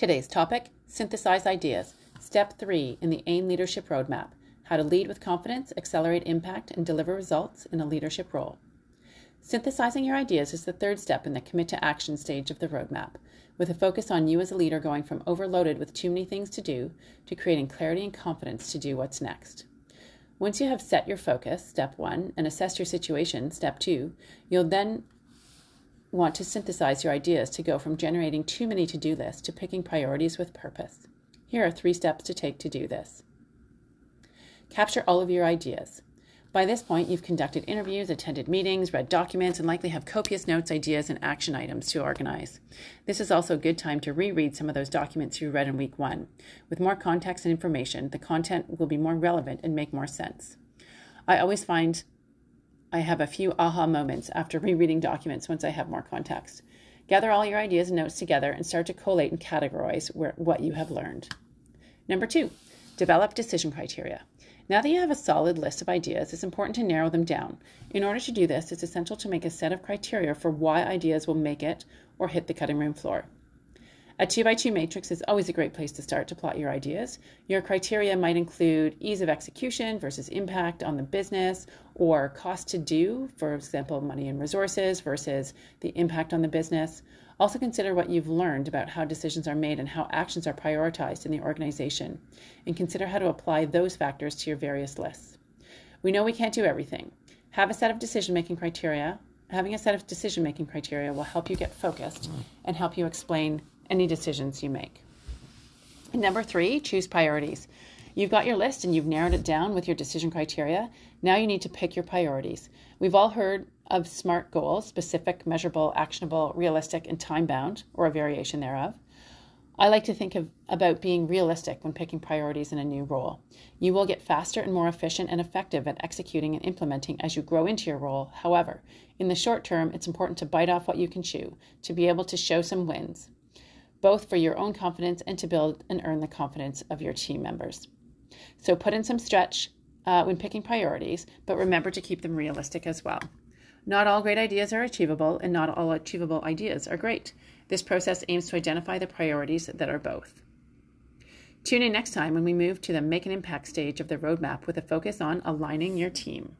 Today's topic Synthesize Ideas, Step 3 in the AIM Leadership Roadmap How to Lead with Confidence, Accelerate Impact, and Deliver Results in a Leadership Role. Synthesizing your ideas is the third step in the commit to action stage of the roadmap, with a focus on you as a leader going from overloaded with too many things to do to creating clarity and confidence to do what's next. Once you have set your focus, step one, and assessed your situation, step two, you'll then want to synthesize your ideas to go from generating too many to do lists to picking priorities with purpose. Here are three steps to take to do this. Capture all of your ideas. By this point, you've conducted interviews, attended meetings, read documents, and likely have copious notes, ideas, and action items to organize. This is also a good time to reread some of those documents you read in week one. With more context and information, the content will be more relevant and make more sense. I always find I have a few aha moments after rereading documents once I have more context. Gather all your ideas and notes together and start to collate and categorize where, what you have learned. Number two, develop decision criteria. Now that you have a solid list of ideas, it's important to narrow them down. In order to do this, it's essential to make a set of criteria for why ideas will make it or hit the cutting room floor. A 2x2 matrix is always a great place to start to plot your ideas. Your criteria might include ease of execution versus impact on the business, or cost to do, for example, money and resources versus the impact on the business. Also, consider what you've learned about how decisions are made and how actions are prioritized in the organization, and consider how to apply those factors to your various lists. We know we can't do everything. Have a set of decision making criteria. Having a set of decision making criteria will help you get focused and help you explain any decisions you make. Number three, choose priorities. You've got your list and you've narrowed it down with your decision criteria. Now you need to pick your priorities. We've all heard of SMART goals specific, measurable, actionable, realistic, and time bound, or a variation thereof. I like to think of, about being realistic when picking priorities in a new role. You will get faster and more efficient and effective at executing and implementing as you grow into your role. However, in the short term, it's important to bite off what you can chew, to be able to show some wins both for your own confidence and to build and earn the confidence of your team members. So put in some stretch uh, when picking priorities, but remember to keep them realistic as well. Not all great ideas are achievable, and not all achievable ideas are great. This process aims to identify the priorities that are both. Tune in next time when we move to the Make an Impact stage of the roadmap with a focus on aligning your team.